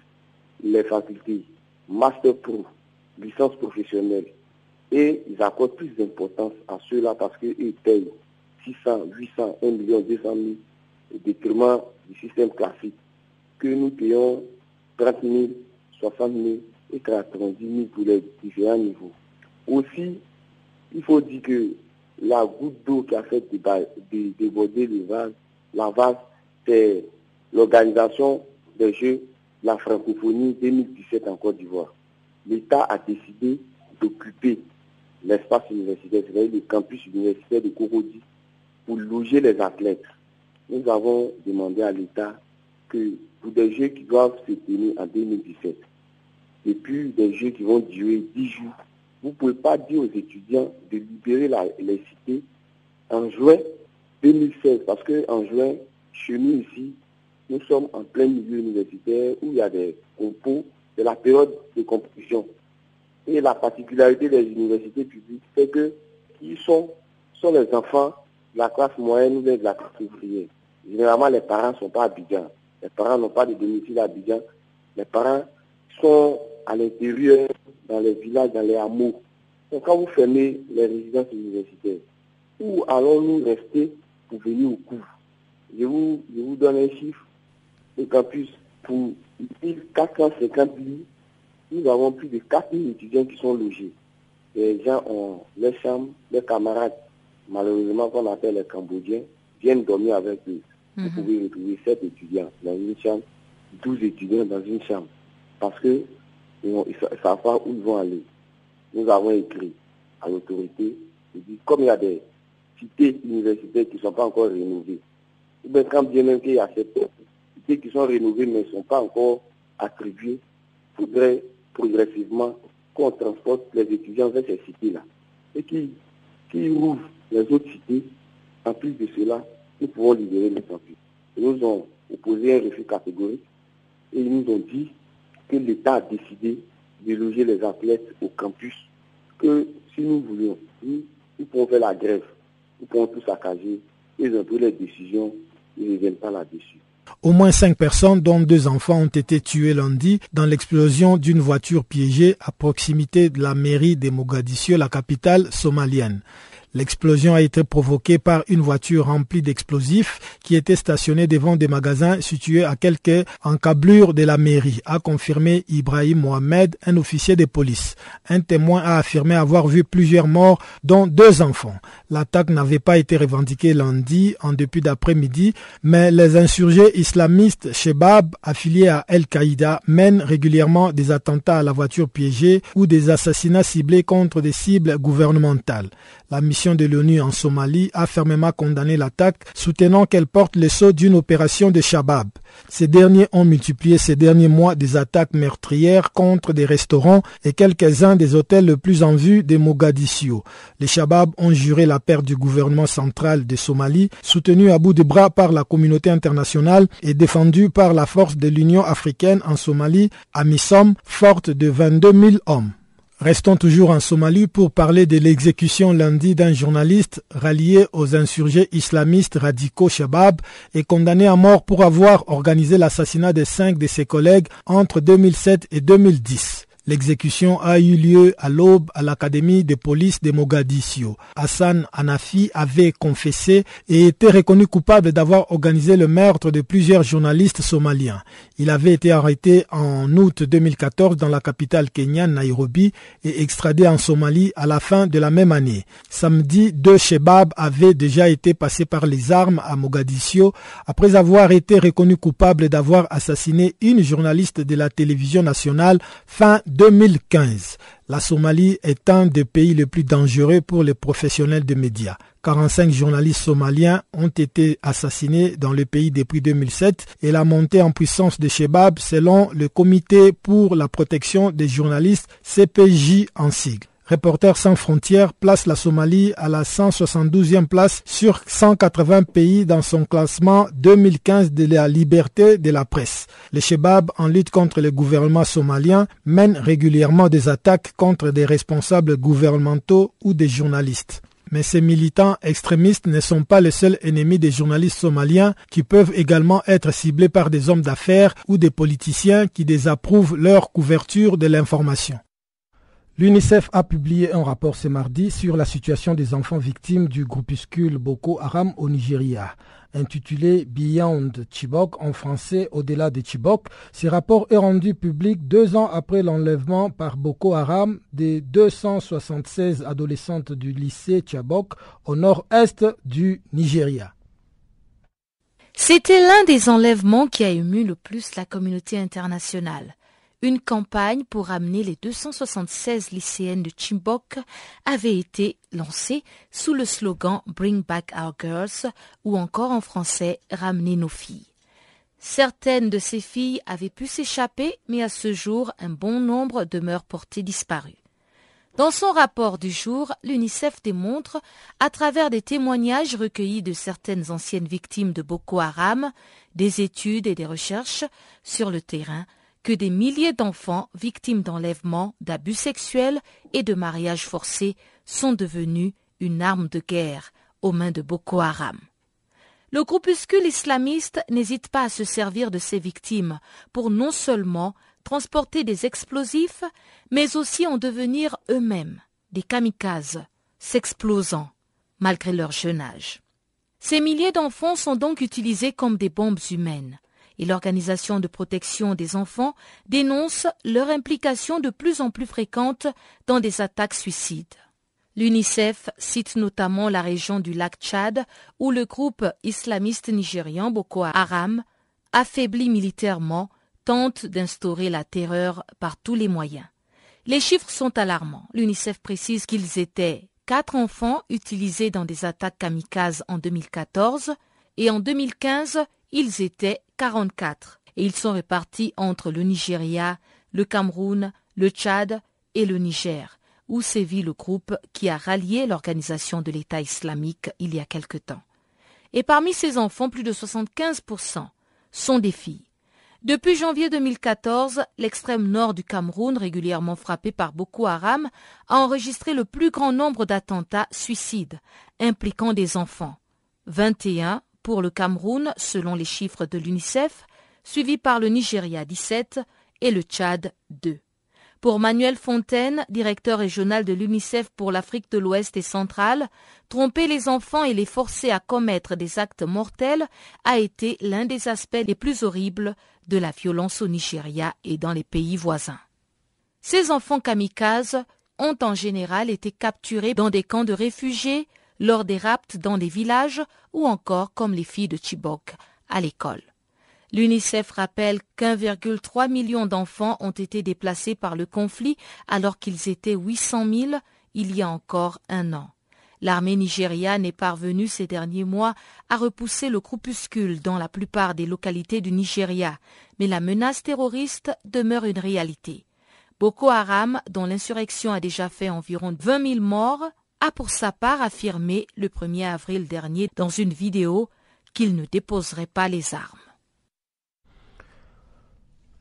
les facultés. Master Pro, licence professionnelle. Et ils accordent plus d'importance à ceux-là parce qu'ils payent 600, 800, 1 million, 200 000 au détriment du système classique. Que nous payons 30 000, 60 000 et 90 000 pour les différents niveaux. Aussi, il faut dire que la goutte d'eau qui a fait déborder le vase, la vase, c'est l'organisation des Jeux de la francophonie 2017 en Côte d'Ivoire. L'État a décidé d'occuper l'espace universitaire, c'est-à-dire le campus universitaire de Korodi, pour loger les athlètes. nous avons demandé à l'État que pour des jeux qui doivent se tenir en 2017, et puis des jeux qui vont durer 10 jours, vous ne pouvez pas dire aux étudiants de libérer la, les cités en juin 2016, parce qu'en juin, chez nous ici, nous sommes en plein milieu universitaire où il y a des compos de la période de compétition. Et la particularité des universités publiques, c'est que qui sont, sont les enfants de la classe moyenne ou de la classe ouvrière. Généralement, les parents ne sont pas à Abidjan. Les parents n'ont pas de domicile à Abidjan. Les parents sont à l'intérieur, dans les villages, dans les hameaux. Donc quand vous fermez les résidences universitaires, où allons-nous rester pour venir au cours? Je vous, je vous donne un chiffre. Le campus, pour 1450 lits, nous avons plus de 4000 étudiants qui sont logés. Les gens ont les chambres, les camarades, malheureusement qu'on appelle les Cambodgiens, viennent dormir avec eux. Vous Mhm. pouvez retrouver 7 étudiants dans une chambre, 12 étudiants dans une chambre. Parce que ils ne savent pas où ils vont aller. Nous avons écrit à l'autorité, comme il y a des cités universitaires qui ne sont pas encore rénovées, ou bien quand bien même qu'il y a ces cités qui sont rénovées mais ne sont pas encore attribuées, il faudrait progressivement qu'on transporte les étudiants vers ces cités-là. Et qui, qui les autres cités. En plus de cela, nous pouvons libérer les campus. Ils nous ont opposé un refus catégorique et ils nous ont dit que l'État a décidé de loger les athlètes au campus, que si nous voulions, nous, nous pouvons faire la grève, nous pouvons tout saccager, ils ont pris les décisions, ils ne viennent pas là-dessus. Au moins cinq personnes, dont deux enfants, ont été tuées lundi dans l'explosion d'une voiture piégée à proximité de la mairie de Mogadiscio, la capitale somalienne. L'explosion a été provoquée par une voiture remplie d'explosifs qui était stationnée devant des magasins situés à quelques encablures de la mairie, a confirmé Ibrahim Mohamed, un officier de police. Un témoin a affirmé avoir vu plusieurs morts, dont deux enfants. L'attaque n'avait pas été revendiquée lundi en début d'après-midi, mais les insurgés islamistes Shebab, affiliés à Al-Qaïda, mènent régulièrement des attentats à la voiture piégée ou des assassinats ciblés contre des cibles gouvernementales. La mission de l'ONU en Somalie a fermement condamné l'attaque, soutenant qu'elle porte le sceau d'une opération de Shabab. Ces derniers ont multiplié ces derniers mois des attaques meurtrières contre des restaurants et quelques-uns des hôtels les plus en vue de Mogadiscio. Les Shabab ont juré la perte du gouvernement central de Somalie, soutenu à bout de bras par la communauté internationale et défendu par la force de l'Union africaine en Somalie, AMISOM, forte de 22 000 hommes. Restons toujours en Somalie pour parler de l'exécution lundi d'un journaliste rallié aux insurgés islamistes radicaux Shabab et condamné à mort pour avoir organisé l'assassinat de cinq de ses collègues entre 2007 et 2010. L'exécution a eu lieu à l'aube à l'académie de police de Mogadiscio. Hassan Hanafi avait confessé et été reconnu coupable d'avoir organisé le meurtre de plusieurs journalistes somaliens. Il avait été arrêté en août 2014 dans la capitale kenyane Nairobi et extradé en Somalie à la fin de la même année. Samedi, deux Shebab avaient déjà été passés par les armes à Mogadiscio après avoir été reconnus coupables d'avoir assassiné une journaliste de la télévision nationale fin 2015. La Somalie est un des pays les plus dangereux pour les professionnels de médias. 45 journalistes somaliens ont été assassinés dans le pays depuis 2007 et la montée en puissance de Shebab selon le Comité pour la protection des journalistes CPJ en sigle. Reporters sans frontières place la Somalie à la 172e place sur 180 pays dans son classement 2015 de la liberté de la presse. Les Shebab, en lutte contre le gouvernement somalien, mènent régulièrement des attaques contre des responsables gouvernementaux ou des journalistes. Mais ces militants extrémistes ne sont pas les seuls ennemis des journalistes somaliens qui peuvent également être ciblés par des hommes d'affaires ou des politiciens qui désapprouvent leur couverture de l'information. L'UNICEF a publié un rapport ce mardi sur la situation des enfants victimes du groupuscule Boko Haram au Nigeria. Intitulé Beyond Chibok en français Au-delà de Chibok, ce rapport est rendu public deux ans après l'enlèvement par Boko Haram des 276 adolescentes du lycée Chibok au nord-est du Nigeria. C'était l'un des enlèvements qui a ému le plus la communauté internationale. Une campagne pour amener les 276 lycéennes de Chimbok avait été lancée sous le slogan Bring Back Our Girls ou encore en français Ramener nos filles. Certaines de ces filles avaient pu s'échapper, mais à ce jour, un bon nombre demeurent portées disparues. Dans son rapport du jour, l'UNICEF démontre, à travers des témoignages recueillis de certaines anciennes victimes de Boko Haram, des études et des recherches sur le terrain, que des milliers d'enfants victimes d'enlèvements, d'abus sexuels et de mariages forcés sont devenus une arme de guerre aux mains de Boko Haram. Le groupuscule islamiste n'hésite pas à se servir de ses victimes pour non seulement transporter des explosifs, mais aussi en devenir eux-mêmes des kamikazes, s'explosant malgré leur jeune âge. Ces milliers d'enfants sont donc utilisés comme des bombes humaines, et l'Organisation de protection des enfants dénonce leur implication de plus en plus fréquente dans des attaques suicides. L'UNICEF cite notamment la région du lac Tchad où le groupe islamiste nigérian Boko Haram, affaibli militairement, tente d'instaurer la terreur par tous les moyens. Les chiffres sont alarmants. L'UNICEF précise qu'ils étaient quatre enfants utilisés dans des attaques kamikazes en 2014 et en 2015, ils étaient 44 et ils sont répartis entre le Nigeria, le Cameroun, le Tchad et le Niger où sévit le groupe qui a rallié l'organisation de l'État islamique il y a quelque temps. Et parmi ces enfants, plus de 75% sont des filles. Depuis janvier 2014, l'extrême nord du Cameroun, régulièrement frappé par Boko Haram, a enregistré le plus grand nombre d'attentats suicides impliquant des enfants. 21 pour le Cameroun, selon les chiffres de l'UNICEF, suivi par le Nigeria 17 et le Tchad 2. Pour Manuel Fontaine, directeur régional de l'UNICEF pour l'Afrique de l'Ouest et centrale, tromper les enfants et les forcer à commettre des actes mortels a été l'un des aspects les plus horribles de la violence au Nigeria et dans les pays voisins. Ces enfants kamikazes ont en général été capturés dans des camps de réfugiés, lors des rapts dans des villages ou encore comme les filles de Chibok à l'école. L'UNICEF rappelle qu'1,3 million d'enfants ont été déplacés par le conflit alors qu'ils étaient 800 000 il y a encore un an. L'armée nigériane est parvenue ces derniers mois à repousser le groupuscule dans la plupart des localités du Nigeria, mais la menace terroriste demeure une réalité. Boko Haram, dont l'insurrection a déjà fait environ 20 000 morts, a pour sa part affirmé le 1er avril dernier dans une vidéo qu'il ne déposerait pas les armes.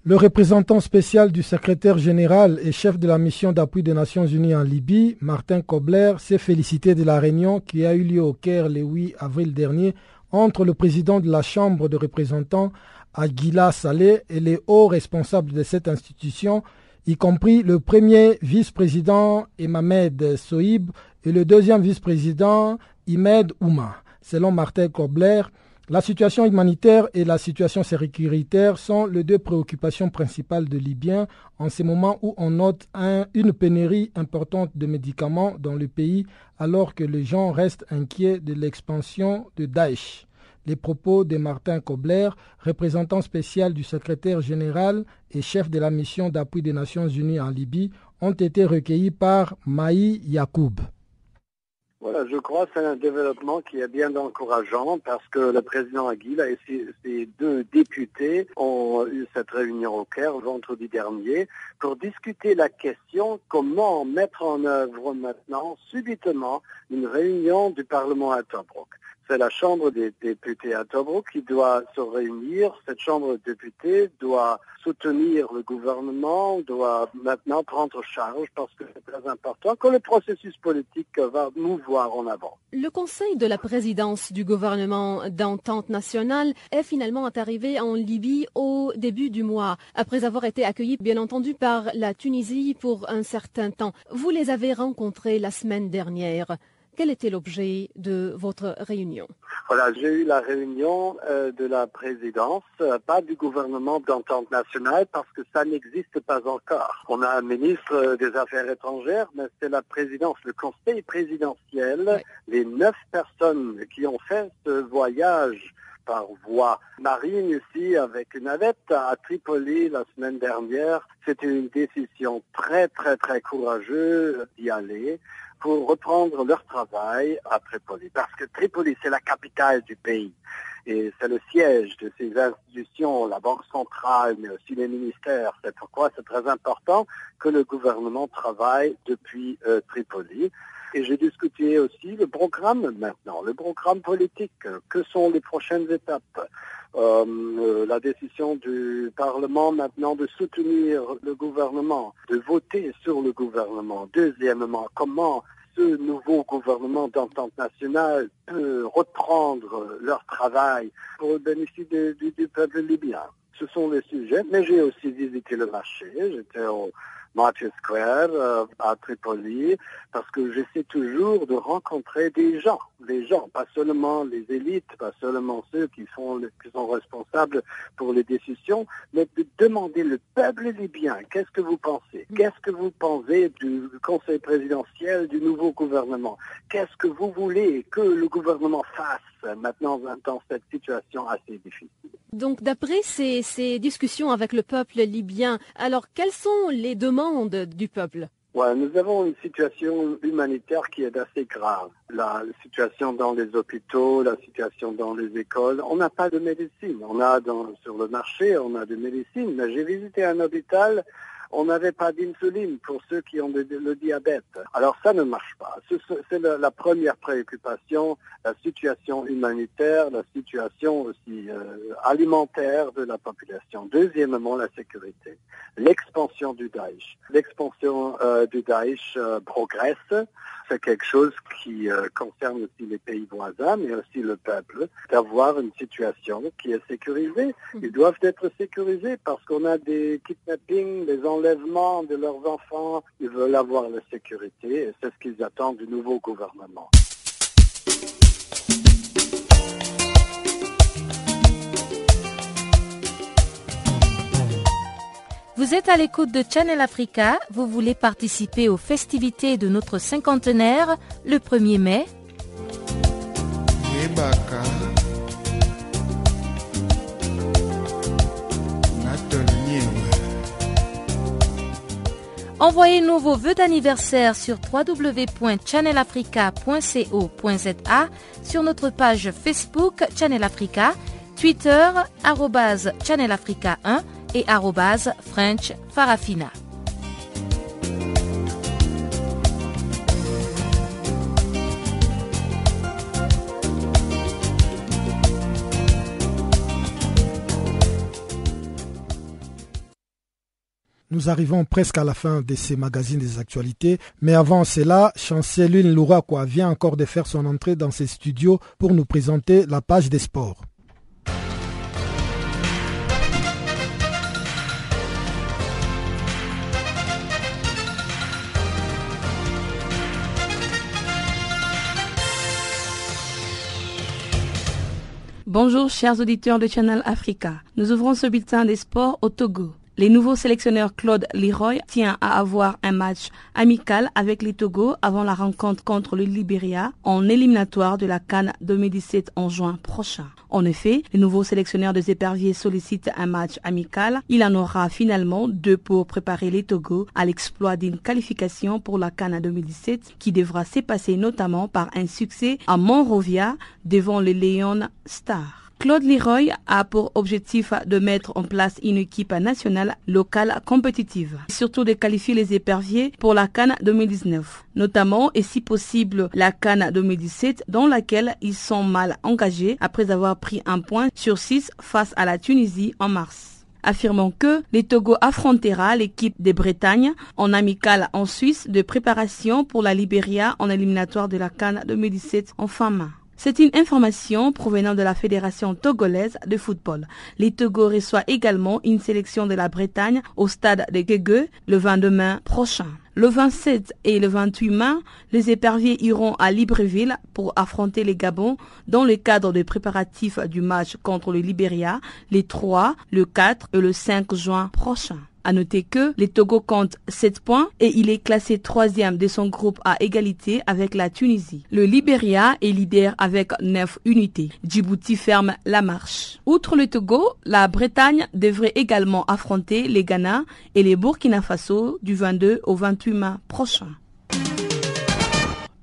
Le représentant spécial du secrétaire général et chef de la mission d'appui des Nations Unies en Libye, Martin Kobler, s'est félicité de la réunion qui a eu lieu au Caire le 8 avril dernier entre le président de la Chambre de représentants, Aguila Saleh, et les hauts responsables de cette institution, y compris le premier vice-président Emamed Sohib et le deuxième vice-président Imed Ouma. Selon Martin Kobler, la situation humanitaire et la situation sécuritaire sont les deux préoccupations principales de Libyens en ce moment où on note une pénurie importante de médicaments dans le pays alors que les gens restent inquiets de l'expansion de Daesh. Les propos de Martin Kobler, représentant spécial du secrétaire général et chef de la mission d'appui des Nations Unies en Libye, ont été recueillis par Maï Yacoub. Voilà, je crois que c'est un développement qui est bien encourageant parce que le président Aguila et ses, deux députés ont eu cette réunion au Caire vendredi dernier pour discuter la question comment mettre en œuvre maintenant subitement une réunion du Parlement à Tobruk. C'est la Chambre des députés à Tobruk qui doit se réunir. Cette Chambre de députés doit soutenir le gouvernement, doit maintenant prendre charge parce que c'est très important que le processus politique va nous voir en avant. Le Conseil de la présidence du gouvernement d'entente nationale est finalement arrivé en Libye au début du mois, après avoir été accueilli bien entendu par la Tunisie pour un certain temps. Vous les avez rencontrés la semaine dernière. Quel était l'objet de votre réunion Voilà, j'ai eu la réunion euh, de la présidence, euh, pas du gouvernement d'entente nationale, parce que ça n'existe pas encore. On a un ministre euh, des Affaires étrangères, mais c'est la présidence, le conseil présidentiel, les neuf personnes qui ont fait ce voyage par voie marine ici avec une navette à Tripoli la semaine dernière. C'était une décision très très très courageuse d'y aller pour reprendre leur travail à Tripoli. Parce que Tripoli, c'est la capitale du pays. Et c'est le siège de ces institutions, la Banque centrale, mais aussi les ministères. C'est pourquoi c'est très important que le gouvernement travaille depuis euh, Tripoli. Et j'ai discuté aussi le programme maintenant, le programme politique. Que sont les prochaines étapes? Euh, La décision du Parlement maintenant de soutenir le gouvernement, de voter sur le gouvernement. Deuxièmement, comment ce nouveau gouvernement d'entente nationale peut reprendre leur travail pour le bénéfice du peuple libyen? Ce sont les sujets, mais j'ai aussi visité le marché. J'étais au Market Square euh, à Tripoli, parce que j'essaie toujours de rencontrer des gens, des gens, pas seulement les élites, pas seulement ceux qui sont, qui sont responsables pour les décisions, mais de demander le peuple libyen, qu'est-ce que vous pensez? Qu'est-ce que vous pensez du Conseil présidentiel, du nouveau gouvernement? Qu'est-ce que vous voulez que le gouvernement fasse? Maintenant dans cette situation assez difficile Donc d'après ces, ces discussions avec le peuple libyen, alors quelles sont les demandes du peuple? Ouais, nous avons une situation humanitaire qui est assez grave. La situation dans les hôpitaux, la situation dans les écoles. On n'a pas de médecine. On a dans, sur le marché, on a de médecine. Mais j'ai visité un hôpital on n'avait pas d'insuline pour ceux qui ont le, diabète. Alors ça ne marche pas. C'est la, première préoccupation, la situation humanitaire, la situation aussi euh, alimentaire de la population. Deuxièmement, la sécurité. L'expansion du Daesh. L'expansion euh, du Daesh euh, progresse. C'est quelque chose qui concerne aussi les pays voisins, mais aussi le peuple, d'avoir une situation qui est sécurisée. Ils doivent être sécurisés parce qu'on a des kidnappings, des enlèvements de leurs enfants. Ils veulent avoir la sécurité et c'est ce qu'ils attendent du nouveau gouvernement. Vous êtes à l'écoute de Channel Africa, vous voulez participer aux festivités de notre cinquantenaire le 1er mai Envoyez-nous vos vœux d'anniversaire sur www.channelafrica.co.za, sur notre page Facebook Channel Africa, Twitter Channel Africa 1 et French Farafina. Nous arrivons presque à la fin de ces magazines des actualités, mais avant cela, Chanceline Louraquois vient encore de faire son entrée dans ses studios pour nous présenter la page des sports. Bonjour chers auditeurs de Channel Africa. Nous ouvrons ce bulletin des sports au Togo. Les nouveaux sélectionneurs Claude Leroy tient à avoir un match amical avec les Togo avant la rencontre contre le Libéria en éliminatoire de la Cannes 2017 en juin prochain. En effet, les nouveaux sélectionneurs des éperviers sollicitent un match amical. Il en aura finalement deux pour préparer les Togo à l'exploit d'une qualification pour la Cannes 2017 qui devra s'épasser notamment par un succès à Monrovia devant les Leon Stars. Claude Leroy a pour objectif de mettre en place une équipe nationale locale compétitive, surtout de qualifier les éperviers pour la Cannes 2019, notamment et si possible la Cannes 2017 dans laquelle ils sont mal engagés après avoir pris un point sur six face à la Tunisie en mars affirmant que les Togo affrontera l'équipe des Bretagnes en amical en Suisse de préparation pour la Libéria en éliminatoire de la Cannes 2017 en fin mai. C'est une information provenant de la Fédération togolaise de football. Les Togo reçoit également une sélection de la Bretagne au stade de Guégueux le 22 mai prochain. Le 27 et le 28 mai, les éperviers iront à Libreville pour affronter les Gabons dans le cadre des préparatifs du match contre le Libéria les 3, le 4 et le 5 juin prochains. À noter que les Togo comptent 7 points et il est classé troisième de son groupe à égalité avec la Tunisie. Le Libéria est leader avec 9 unités. Djibouti ferme la marche. Outre le Togo, la Bretagne devrait également affronter les Ghana et les Burkina Faso du 22 au 28 mai prochain.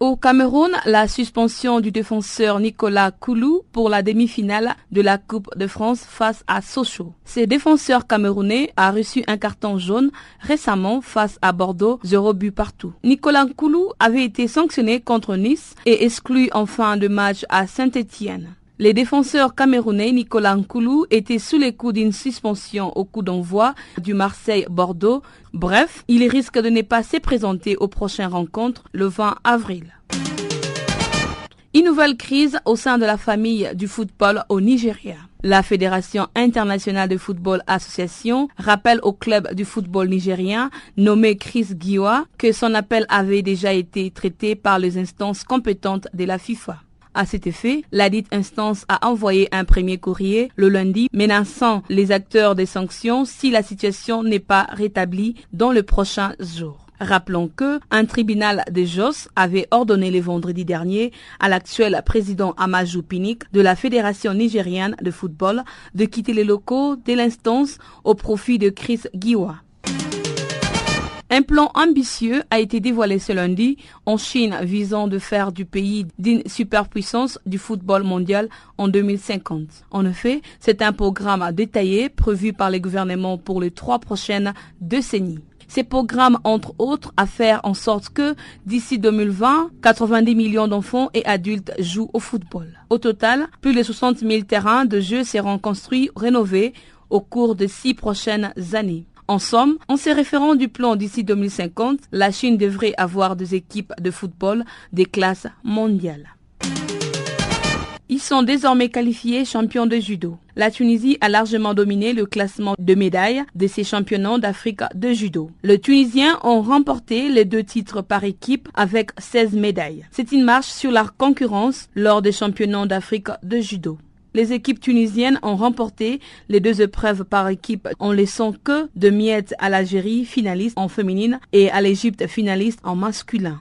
Au Cameroun, la suspension du défenseur Nicolas Koulou pour la demi-finale de la Coupe de France face à Sochaux. Ce défenseur camerounais a reçu un carton jaune récemment face à Bordeaux, zéro but partout. Nicolas Koulou avait été sanctionné contre Nice et exclu en fin de match à Saint-Étienne. Les défenseurs camerounais Nicolas Nkoulou étaient sous les coups d'une suspension au coup d'envoi du Marseille-Bordeaux. Bref, il risque de ne pas se présenter aux prochaines rencontres le 20 avril. Une nouvelle crise au sein de la famille du football au Nigeria. La Fédération internationale de football association rappelle au club du football nigérien nommé Chris Giwa que son appel avait déjà été traité par les instances compétentes de la FIFA. À cet effet, la dite instance a envoyé un premier courrier le lundi menaçant les acteurs des sanctions si la situation n'est pas rétablie dans le prochain jour. Rappelons que un tribunal de Jos avait ordonné le vendredi dernier à l'actuel président Amaju Pinik de la Fédération nigérienne de football de quitter les locaux de l'instance au profit de Chris Giwa. Un plan ambitieux a été dévoilé ce lundi en Chine visant de faire du pays d'une superpuissance du football mondial en 2050. En effet, c'est un programme détaillé prévu par les gouvernements pour les trois prochaines décennies. Ces programmes, entre autres, à faire en sorte que d'ici 2020, 90 millions d'enfants et adultes jouent au football. Au total, plus de 60 000 terrains de jeu seront construits, rénovés au cours des six prochaines années. En somme, en se référant du plan d'ici 2050, la Chine devrait avoir des équipes de football des classes mondiales. Ils sont désormais qualifiés champions de judo. La Tunisie a largement dominé le classement de médailles de ces championnats d'Afrique de judo. Les Tunisiens ont remporté les deux titres par équipe avec 16 médailles. C'est une marche sur la concurrence lors des championnats d'Afrique de judo. Les équipes tunisiennes ont remporté les deux épreuves par équipe en laissant que de miettes à l'Algérie finaliste en féminine et à l'Égypte finaliste en masculin.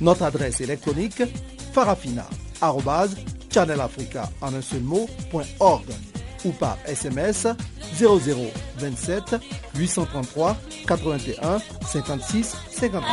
Notre adresse électronique seul mot, ou par SMS 0027 833 81 56 59.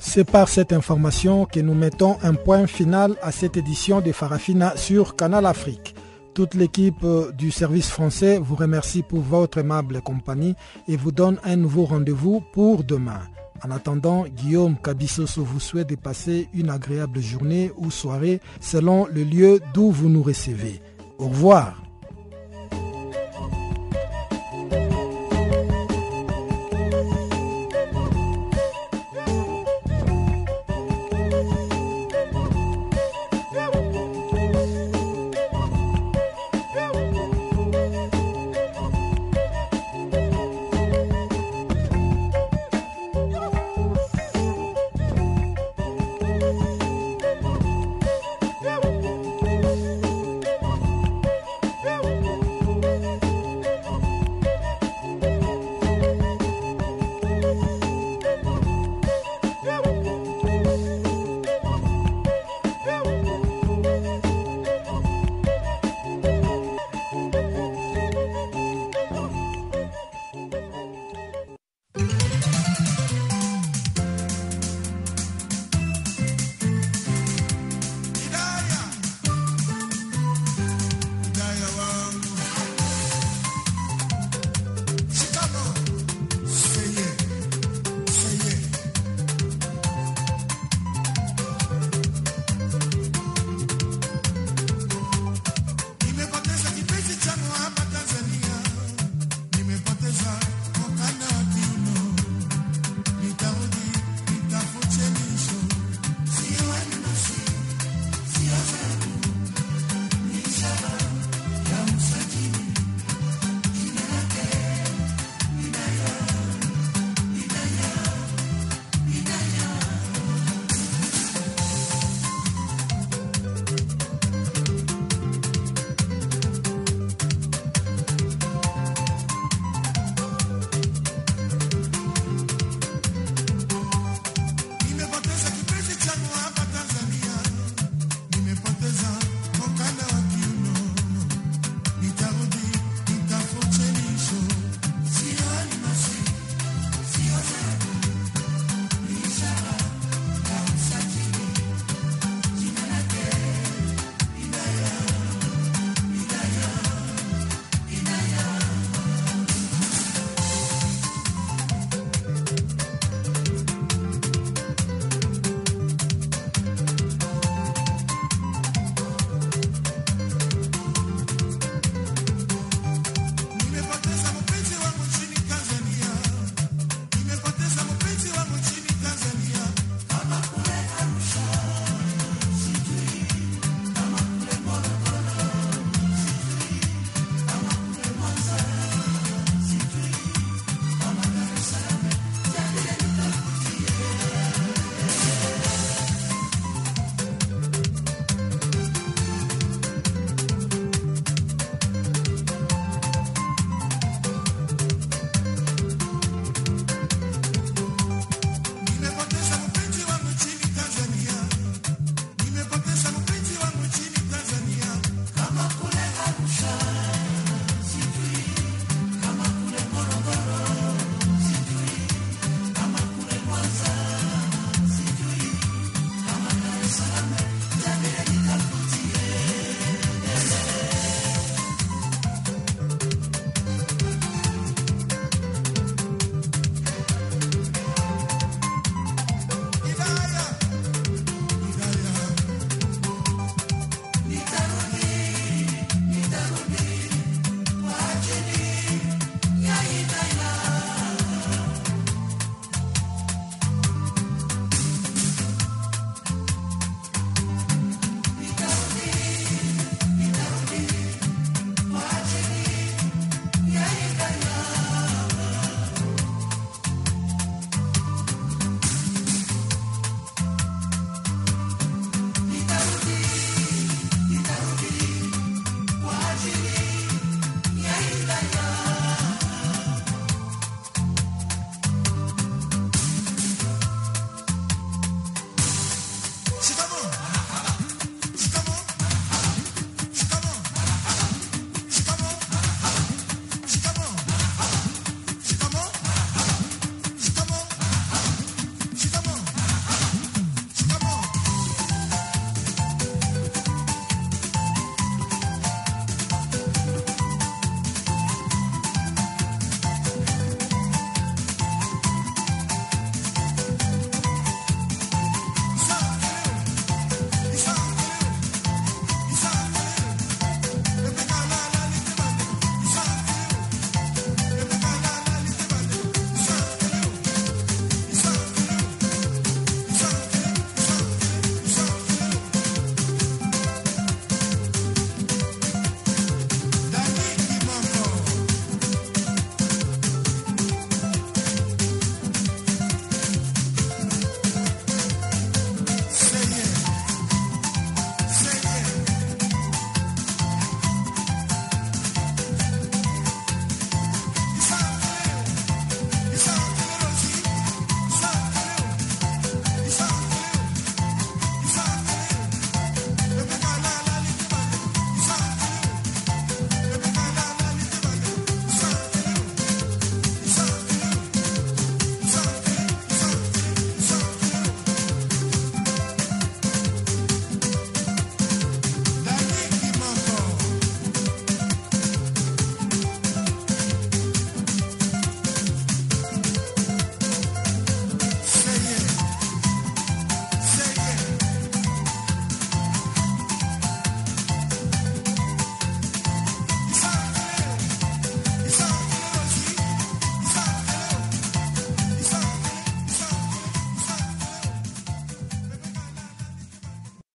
C'est par cette information que nous mettons un point final à cette édition de Farafina sur Canal Afrique. Toute l'équipe euh, du service français vous remercie pour votre aimable compagnie et vous donne un nouveau rendez-vous pour demain. En attendant, Guillaume Cabissoso vous souhaite de passer une agréable journée ou soirée selon le lieu d'où vous nous recevez. Au revoir.